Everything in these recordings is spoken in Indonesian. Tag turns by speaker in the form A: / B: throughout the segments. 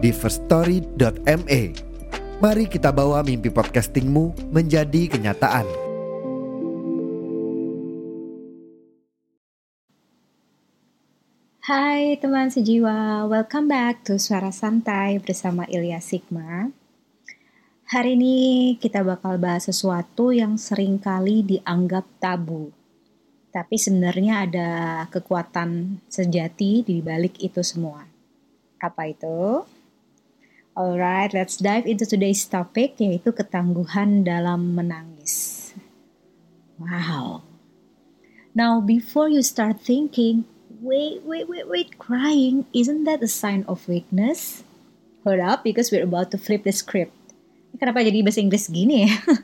A: di firststory.me. Mari kita bawa mimpi podcastingmu menjadi kenyataan.
B: Hai teman sejiwa, welcome back to Suara Santai bersama Ilya Sigma. Hari ini kita bakal bahas sesuatu yang sering kali dianggap tabu. Tapi sebenarnya ada kekuatan sejati di balik itu semua. Apa itu? Alright, let's dive into today's topic yaitu ketangguhan dalam menangis. Wow. Now, before you start thinking, wait, wait, wait, wait, crying, isn't that a sign of weakness? Hold up, because we're about to flip the script. Kenapa jadi bahasa Inggris gini ya? Oke,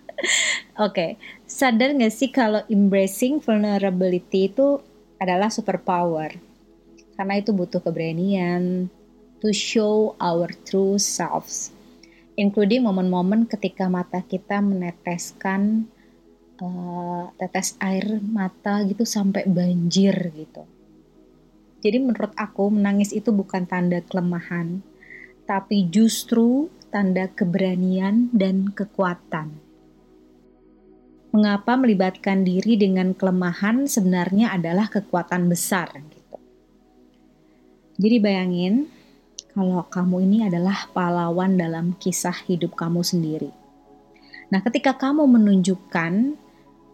B: okay. sadar gak sih kalau embracing vulnerability itu adalah superpower? Karena itu butuh keberanian, to show our true selves, including momen-momen ketika mata kita meneteskan uh, tetes air mata gitu sampai banjir gitu. Jadi menurut aku menangis itu bukan tanda kelemahan, tapi justru tanda keberanian dan kekuatan. Mengapa melibatkan diri dengan kelemahan sebenarnya adalah kekuatan besar gitu. Jadi bayangin kalau kamu ini adalah pahlawan dalam kisah hidup kamu sendiri. Nah, ketika kamu menunjukkan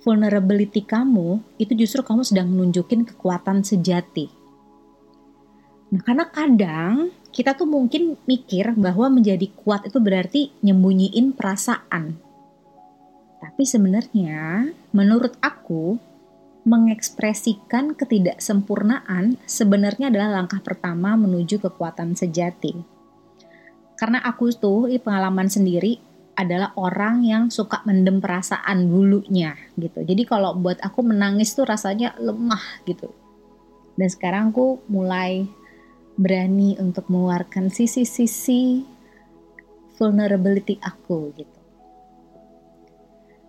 B: vulnerability kamu, itu justru kamu sedang menunjukin kekuatan sejati. Nah, karena kadang kita tuh mungkin mikir bahwa menjadi kuat itu berarti nyembunyiin perasaan. Tapi sebenarnya, menurut aku, mengekspresikan ketidaksempurnaan sebenarnya adalah langkah pertama menuju kekuatan sejati. Karena aku tuh pengalaman sendiri adalah orang yang suka mendem perasaan dulunya gitu. Jadi kalau buat aku menangis tuh rasanya lemah gitu. Dan sekarang aku mulai berani untuk mengeluarkan sisi-sisi vulnerability aku gitu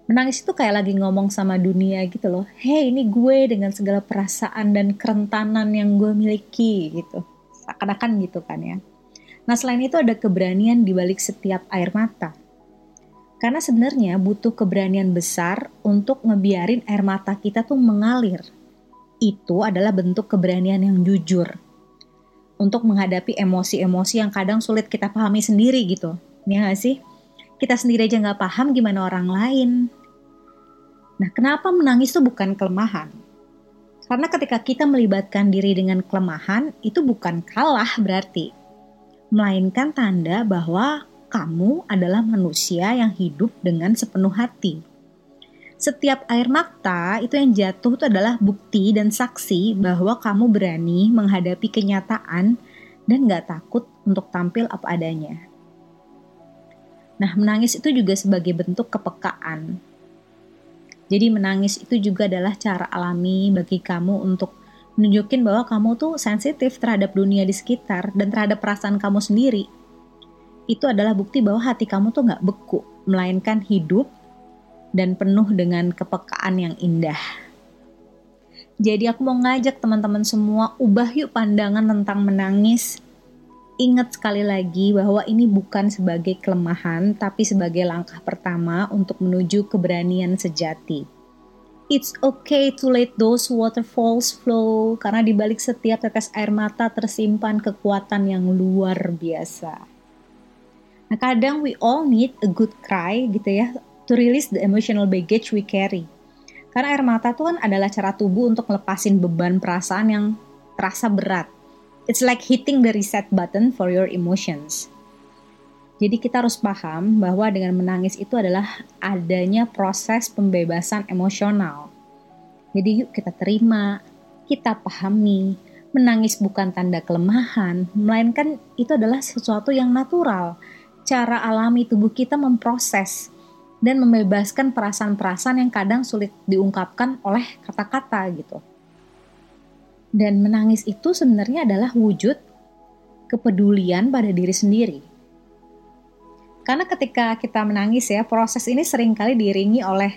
B: menangis itu kayak lagi ngomong sama dunia gitu loh. Hey, ini gue dengan segala perasaan dan kerentanan yang gue miliki gitu. Seakan-akan gitu kan ya. Nah, selain itu ada keberanian di balik setiap air mata. Karena sebenarnya butuh keberanian besar untuk ngebiarin air mata kita tuh mengalir. Itu adalah bentuk keberanian yang jujur. Untuk menghadapi emosi-emosi yang kadang sulit kita pahami sendiri gitu. Ya gak sih? Kita sendiri aja nggak paham gimana orang lain. Nah, kenapa menangis itu bukan kelemahan? Karena ketika kita melibatkan diri dengan kelemahan, itu bukan kalah berarti. Melainkan tanda bahwa kamu adalah manusia yang hidup dengan sepenuh hati. Setiap air mata itu yang jatuh itu adalah bukti dan saksi bahwa kamu berani menghadapi kenyataan dan gak takut untuk tampil apa adanya. Nah, menangis itu juga sebagai bentuk kepekaan. Jadi menangis itu juga adalah cara alami bagi kamu untuk menunjukin bahwa kamu tuh sensitif terhadap dunia di sekitar dan terhadap perasaan kamu sendiri. Itu adalah bukti bahwa hati kamu tuh nggak beku, melainkan hidup dan penuh dengan kepekaan yang indah. Jadi aku mau ngajak teman-teman semua ubah yuk pandangan tentang menangis Ingat sekali lagi bahwa ini bukan sebagai kelemahan, tapi sebagai langkah pertama untuk menuju keberanian sejati. It's okay to let those waterfalls flow, karena di balik setiap tetes air mata tersimpan kekuatan yang luar biasa. Nah, kadang we all need a good cry gitu ya, to release the emotional baggage we carry. Karena air mata itu kan adalah cara tubuh untuk melepasin beban perasaan yang terasa berat It's like hitting the reset button for your emotions. Jadi kita harus paham bahwa dengan menangis itu adalah adanya proses pembebasan emosional. Jadi yuk kita terima, kita pahami menangis bukan tanda kelemahan, melainkan itu adalah sesuatu yang natural. Cara alami tubuh kita memproses dan membebaskan perasaan-perasaan yang kadang sulit diungkapkan oleh kata-kata gitu. Dan menangis itu sebenarnya adalah wujud kepedulian pada diri sendiri. Karena ketika kita menangis ya, proses ini sering kali diiringi oleh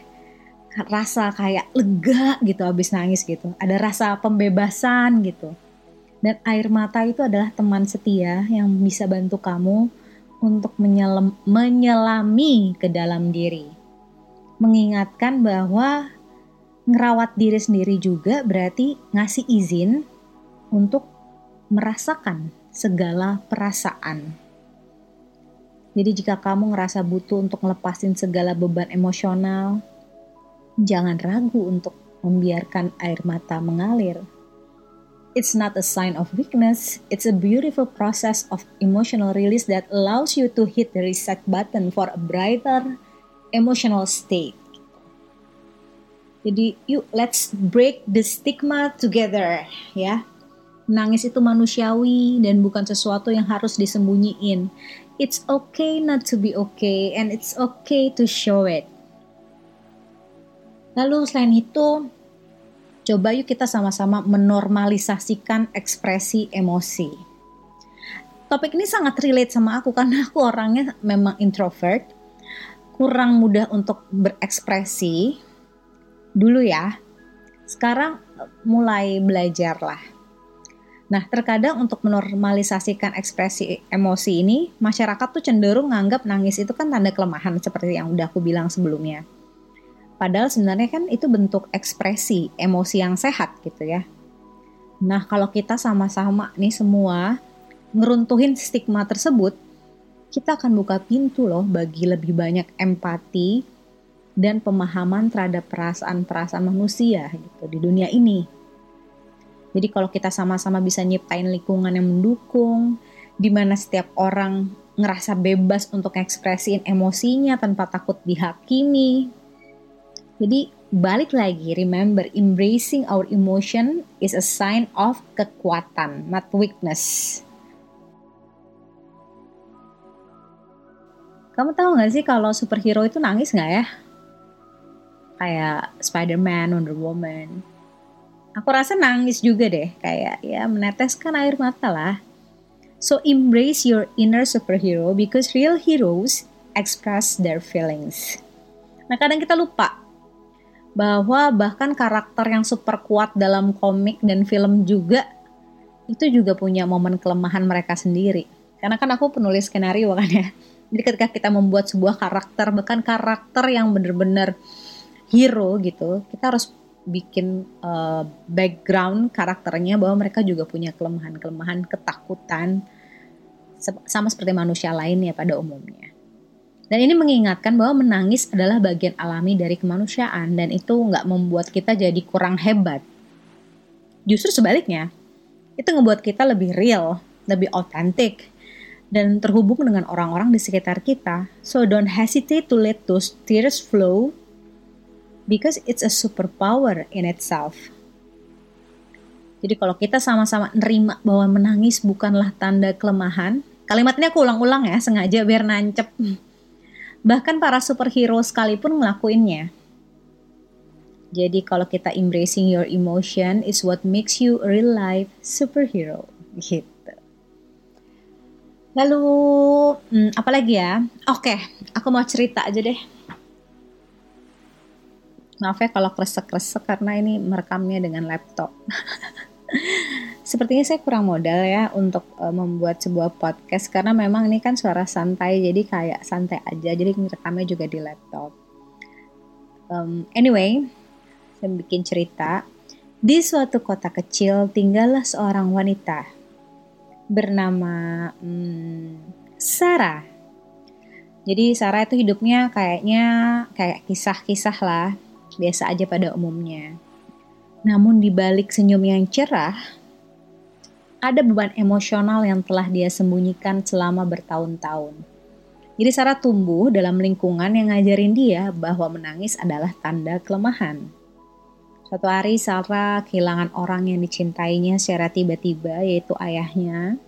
B: rasa kayak lega gitu habis nangis gitu. Ada rasa pembebasan gitu dan air mata itu adalah teman setia yang bisa bantu kamu untuk menyelam, menyelami ke dalam diri. Mengingatkan bahwa ngerawat diri sendiri juga berarti ngasih izin untuk merasakan segala perasaan. Jadi jika kamu ngerasa butuh untuk ngelepasin segala beban emosional, jangan ragu untuk membiarkan air mata mengalir It's not a sign of weakness, it's a beautiful process of emotional release that allows you to hit the reset button for a brighter emotional state. Jadi, yuk let's break the stigma together, ya. Nangis itu manusiawi dan bukan sesuatu yang harus disembunyiin. It's okay not to be okay and it's okay to show it. Lalu selain itu, Coba yuk kita sama-sama menormalisasikan ekspresi emosi. Topik ini sangat relate sama aku karena aku orangnya memang introvert, kurang mudah untuk berekspresi dulu ya. Sekarang mulai belajar lah. Nah, terkadang untuk menormalisasikan ekspresi emosi ini, masyarakat tuh cenderung nganggap nangis itu kan tanda kelemahan seperti yang udah aku bilang sebelumnya. Padahal sebenarnya kan itu bentuk ekspresi emosi yang sehat gitu ya. Nah kalau kita sama-sama nih semua ngeruntuhin stigma tersebut, kita akan buka pintu loh bagi lebih banyak empati dan pemahaman terhadap perasaan-perasaan manusia gitu di dunia ini. Jadi kalau kita sama-sama bisa nyiptain lingkungan yang mendukung, di mana setiap orang ngerasa bebas untuk ekspresiin emosinya tanpa takut dihakimi, jadi balik lagi, remember embracing our emotion is a sign of kekuatan, not weakness. Kamu tahu gak sih kalau superhero itu nangis gak ya? Kayak Spider-Man, Wonder Woman. Aku rasa nangis juga deh, kayak ya meneteskan air mata lah. So embrace your inner superhero because real heroes express their feelings. Nah kadang kita lupa bahwa bahkan karakter yang super kuat dalam komik dan film juga itu juga punya momen kelemahan mereka sendiri. Karena kan aku penulis skenario kan ya. Jadi ketika kita membuat sebuah karakter, bahkan karakter yang bener-bener hero gitu, kita harus bikin uh, background karakternya bahwa mereka juga punya kelemahan-kelemahan, ketakutan, sama seperti manusia lain ya pada umumnya. Dan ini mengingatkan bahwa menangis adalah bagian alami dari kemanusiaan dan itu nggak membuat kita jadi kurang hebat. Justru sebaliknya, itu ngebuat kita lebih real, lebih otentik, dan terhubung dengan orang-orang di sekitar kita. So don't hesitate to let those tears flow because it's a superpower in itself. Jadi kalau kita sama-sama nerima bahwa menangis bukanlah tanda kelemahan, kalimat ini aku ulang-ulang ya sengaja biar nancep Bahkan para superhero sekalipun ngelakuinnya. Jadi kalau kita embracing your emotion is what makes you a real life superhero gitu. Lalu hmm, apa lagi ya? Oke, aku mau cerita aja deh. Maaf ya kalau kresek-kresek karena ini merekamnya dengan laptop. Sepertinya saya kurang modal ya untuk uh, membuat sebuah podcast karena memang ini kan suara santai jadi kayak santai aja jadi rekamnya juga di laptop. Um, anyway, saya bikin cerita. Di suatu kota kecil tinggallah seorang wanita bernama hmm, Sarah. Jadi Sarah itu hidupnya kayaknya kayak kisah-kisah lah, biasa aja pada umumnya. Namun di balik senyum yang cerah, ada beban emosional yang telah dia sembunyikan selama bertahun-tahun. Jadi Sarah tumbuh dalam lingkungan yang ngajarin dia bahwa menangis adalah tanda kelemahan. Suatu hari Sarah kehilangan orang yang dicintainya secara tiba-tiba yaitu ayahnya.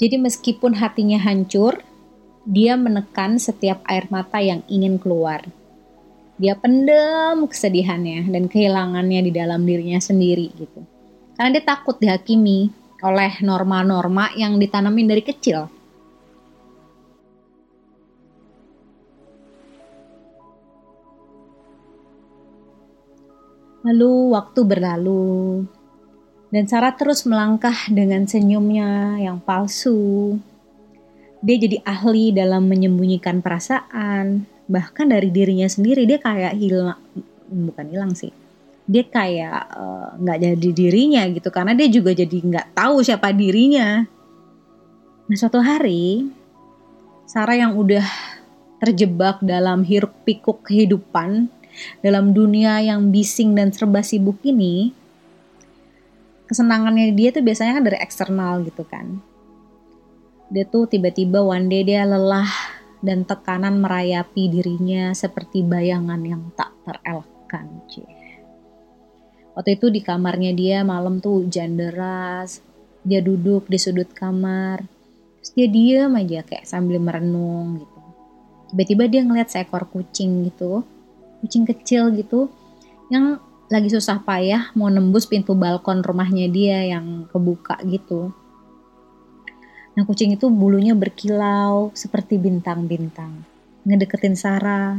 B: Jadi meskipun hatinya hancur, dia menekan setiap air mata yang ingin keluar. Dia pendem kesedihannya dan kehilangannya di dalam dirinya sendiri gitu. Karena dia takut dihakimi oleh norma-norma yang ditanamin dari kecil. Lalu waktu berlalu, dan Sarah terus melangkah dengan senyumnya yang palsu. Dia jadi ahli dalam menyembunyikan perasaan, bahkan dari dirinya sendiri dia kayak hilang, bukan hilang sih. Dia kayak eh, nggak uh, jadi dirinya gitu, karena dia juga jadi nggak tahu siapa dirinya. Nah suatu hari, Sarah yang udah terjebak dalam hiruk pikuk kehidupan dalam dunia yang bising dan serba sibuk ini, kesenangannya dia tuh biasanya kan dari eksternal gitu kan. Dia tuh tiba-tiba one day dia lelah dan tekanan merayapi dirinya seperti bayangan yang tak terelakkan. Waktu itu di kamarnya dia malam tuh hujan deras, dia duduk di sudut kamar, terus dia diem aja kayak sambil merenung gitu. Tiba-tiba dia ngeliat seekor kucing gitu, kucing kecil gitu yang lagi susah payah mau nembus pintu balkon rumahnya dia yang kebuka gitu. Nah kucing itu bulunya berkilau seperti bintang-bintang. Ngedeketin Sarah.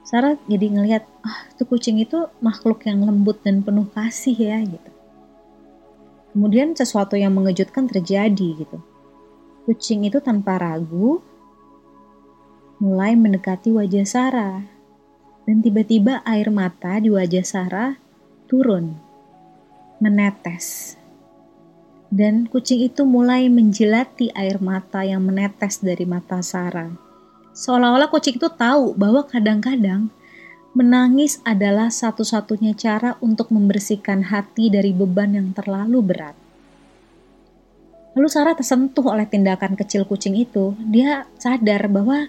B: Sarah jadi ngelihat, ah itu kucing itu makhluk yang lembut dan penuh kasih ya gitu. Kemudian sesuatu yang mengejutkan terjadi gitu. Kucing itu tanpa ragu mulai mendekati wajah Sarah dan tiba-tiba air mata di wajah Sarah turun, menetes. Dan kucing itu mulai menjelati air mata yang menetes dari mata Sarah. Seolah-olah kucing itu tahu bahwa kadang-kadang menangis adalah satu-satunya cara untuk membersihkan hati dari beban yang terlalu berat. Lalu Sarah tersentuh oleh tindakan kecil kucing itu. Dia sadar bahwa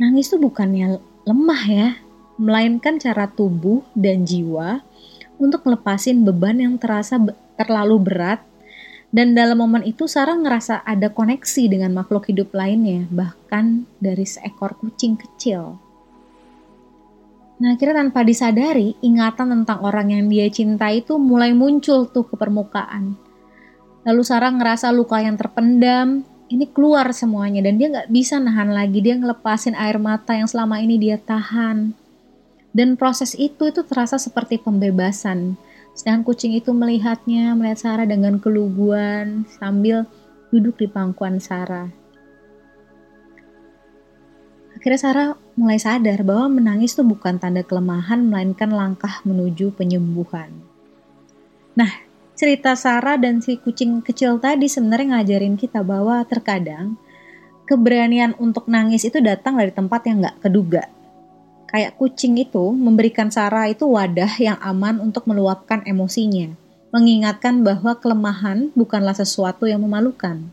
B: nangis itu bukannya lemah ya, melainkan cara tubuh dan jiwa untuk ngelepasin beban yang terasa terlalu berat dan dalam momen itu Sarah ngerasa ada koneksi dengan makhluk hidup lainnya, bahkan dari seekor kucing kecil. Nah, akhirnya tanpa disadari, ingatan tentang orang yang dia cinta itu mulai muncul tuh ke permukaan. Lalu Sarah ngerasa luka yang terpendam, ini keluar semuanya dan dia nggak bisa nahan lagi, dia ngelepasin air mata yang selama ini dia tahan. Dan proses itu itu terasa seperti pembebasan. Sedangkan kucing itu melihatnya, melihat Sarah dengan keluguan sambil duduk di pangkuan Sarah. Akhirnya Sarah mulai sadar bahwa menangis itu bukan tanda kelemahan, melainkan langkah menuju penyembuhan. Nah, cerita Sarah dan si kucing kecil tadi sebenarnya ngajarin kita bahwa terkadang keberanian untuk nangis itu datang dari tempat yang nggak keduga kayak kucing itu memberikan Sarah itu wadah yang aman untuk meluapkan emosinya, mengingatkan bahwa kelemahan bukanlah sesuatu yang memalukan.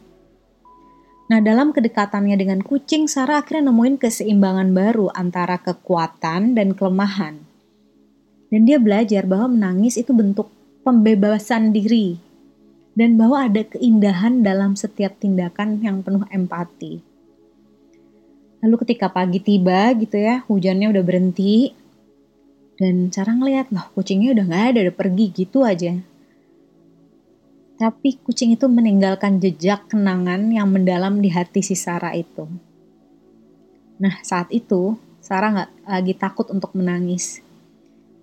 B: Nah, dalam kedekatannya dengan kucing, Sarah akhirnya nemuin keseimbangan baru antara kekuatan dan kelemahan. Dan dia belajar bahwa menangis itu bentuk pembebasan diri dan bahwa ada keindahan dalam setiap tindakan yang penuh empati. Lalu ketika pagi tiba gitu ya, hujannya udah berhenti. Dan cara ngeliat loh kucingnya udah gak ada, udah pergi gitu aja. Tapi kucing itu meninggalkan jejak kenangan yang mendalam di hati si Sarah itu. Nah saat itu Sarah gak lagi takut untuk menangis.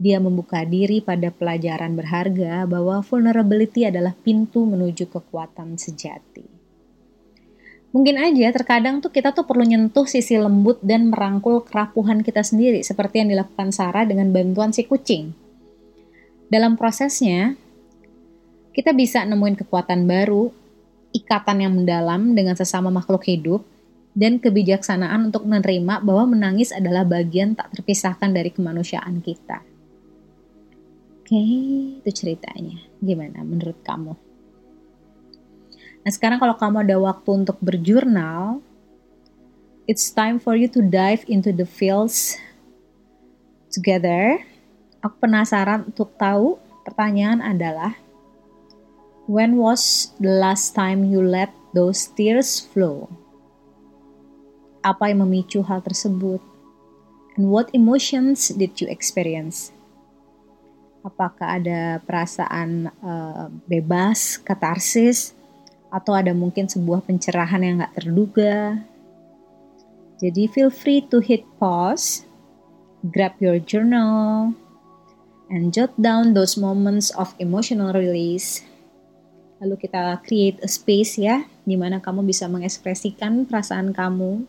B: Dia membuka diri pada pelajaran berharga bahwa vulnerability adalah pintu menuju kekuatan sejati. Mungkin aja terkadang tuh kita tuh perlu nyentuh sisi lembut dan merangkul kerapuhan kita sendiri seperti yang dilakukan Sarah dengan bantuan si kucing. Dalam prosesnya, kita bisa nemuin kekuatan baru, ikatan yang mendalam dengan sesama makhluk hidup, dan kebijaksanaan untuk menerima bahwa menangis adalah bagian tak terpisahkan dari kemanusiaan kita. Oke, itu ceritanya. Gimana menurut kamu? Nah sekarang kalau kamu ada waktu untuk berjurnal, it's time for you to dive into the fields together. Aku penasaran untuk tahu. Pertanyaan adalah, when was the last time you let those tears flow? Apa yang memicu hal tersebut? And what emotions did you experience? Apakah ada perasaan uh, bebas, katarsis, atau ada mungkin sebuah pencerahan yang gak terduga? Jadi feel free to hit pause, grab your journal, and jot down those moments of emotional release. Lalu kita create a space ya, di mana kamu bisa mengekspresikan perasaan kamu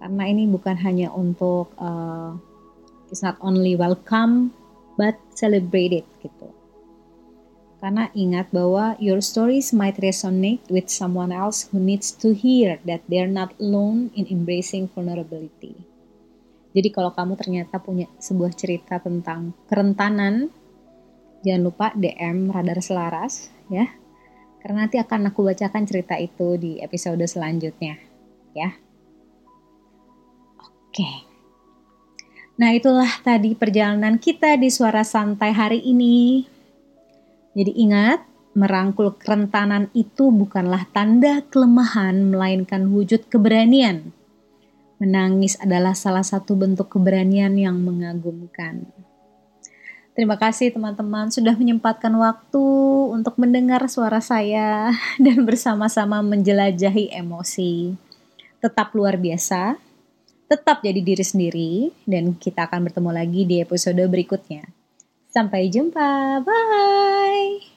B: karena ini bukan hanya untuk uh, it's not only welcome but celebrate it gitu karena ingat bahwa your stories might resonate with someone else who needs to hear that they're not alone in embracing vulnerability. Jadi kalau kamu ternyata punya sebuah cerita tentang kerentanan, jangan lupa DM Radar Selaras ya. Karena nanti akan aku bacakan cerita itu di episode selanjutnya ya. Oke. Nah, itulah tadi perjalanan kita di suara santai hari ini. Jadi ingat, merangkul kerentanan itu bukanlah tanda kelemahan, melainkan wujud keberanian. Menangis adalah salah satu bentuk keberanian yang mengagumkan. Terima kasih teman-teman sudah menyempatkan waktu untuk mendengar suara saya dan bersama-sama menjelajahi emosi. Tetap luar biasa, tetap jadi diri sendiri dan kita akan bertemu lagi di episode berikutnya. Sampai jumpa. Bye.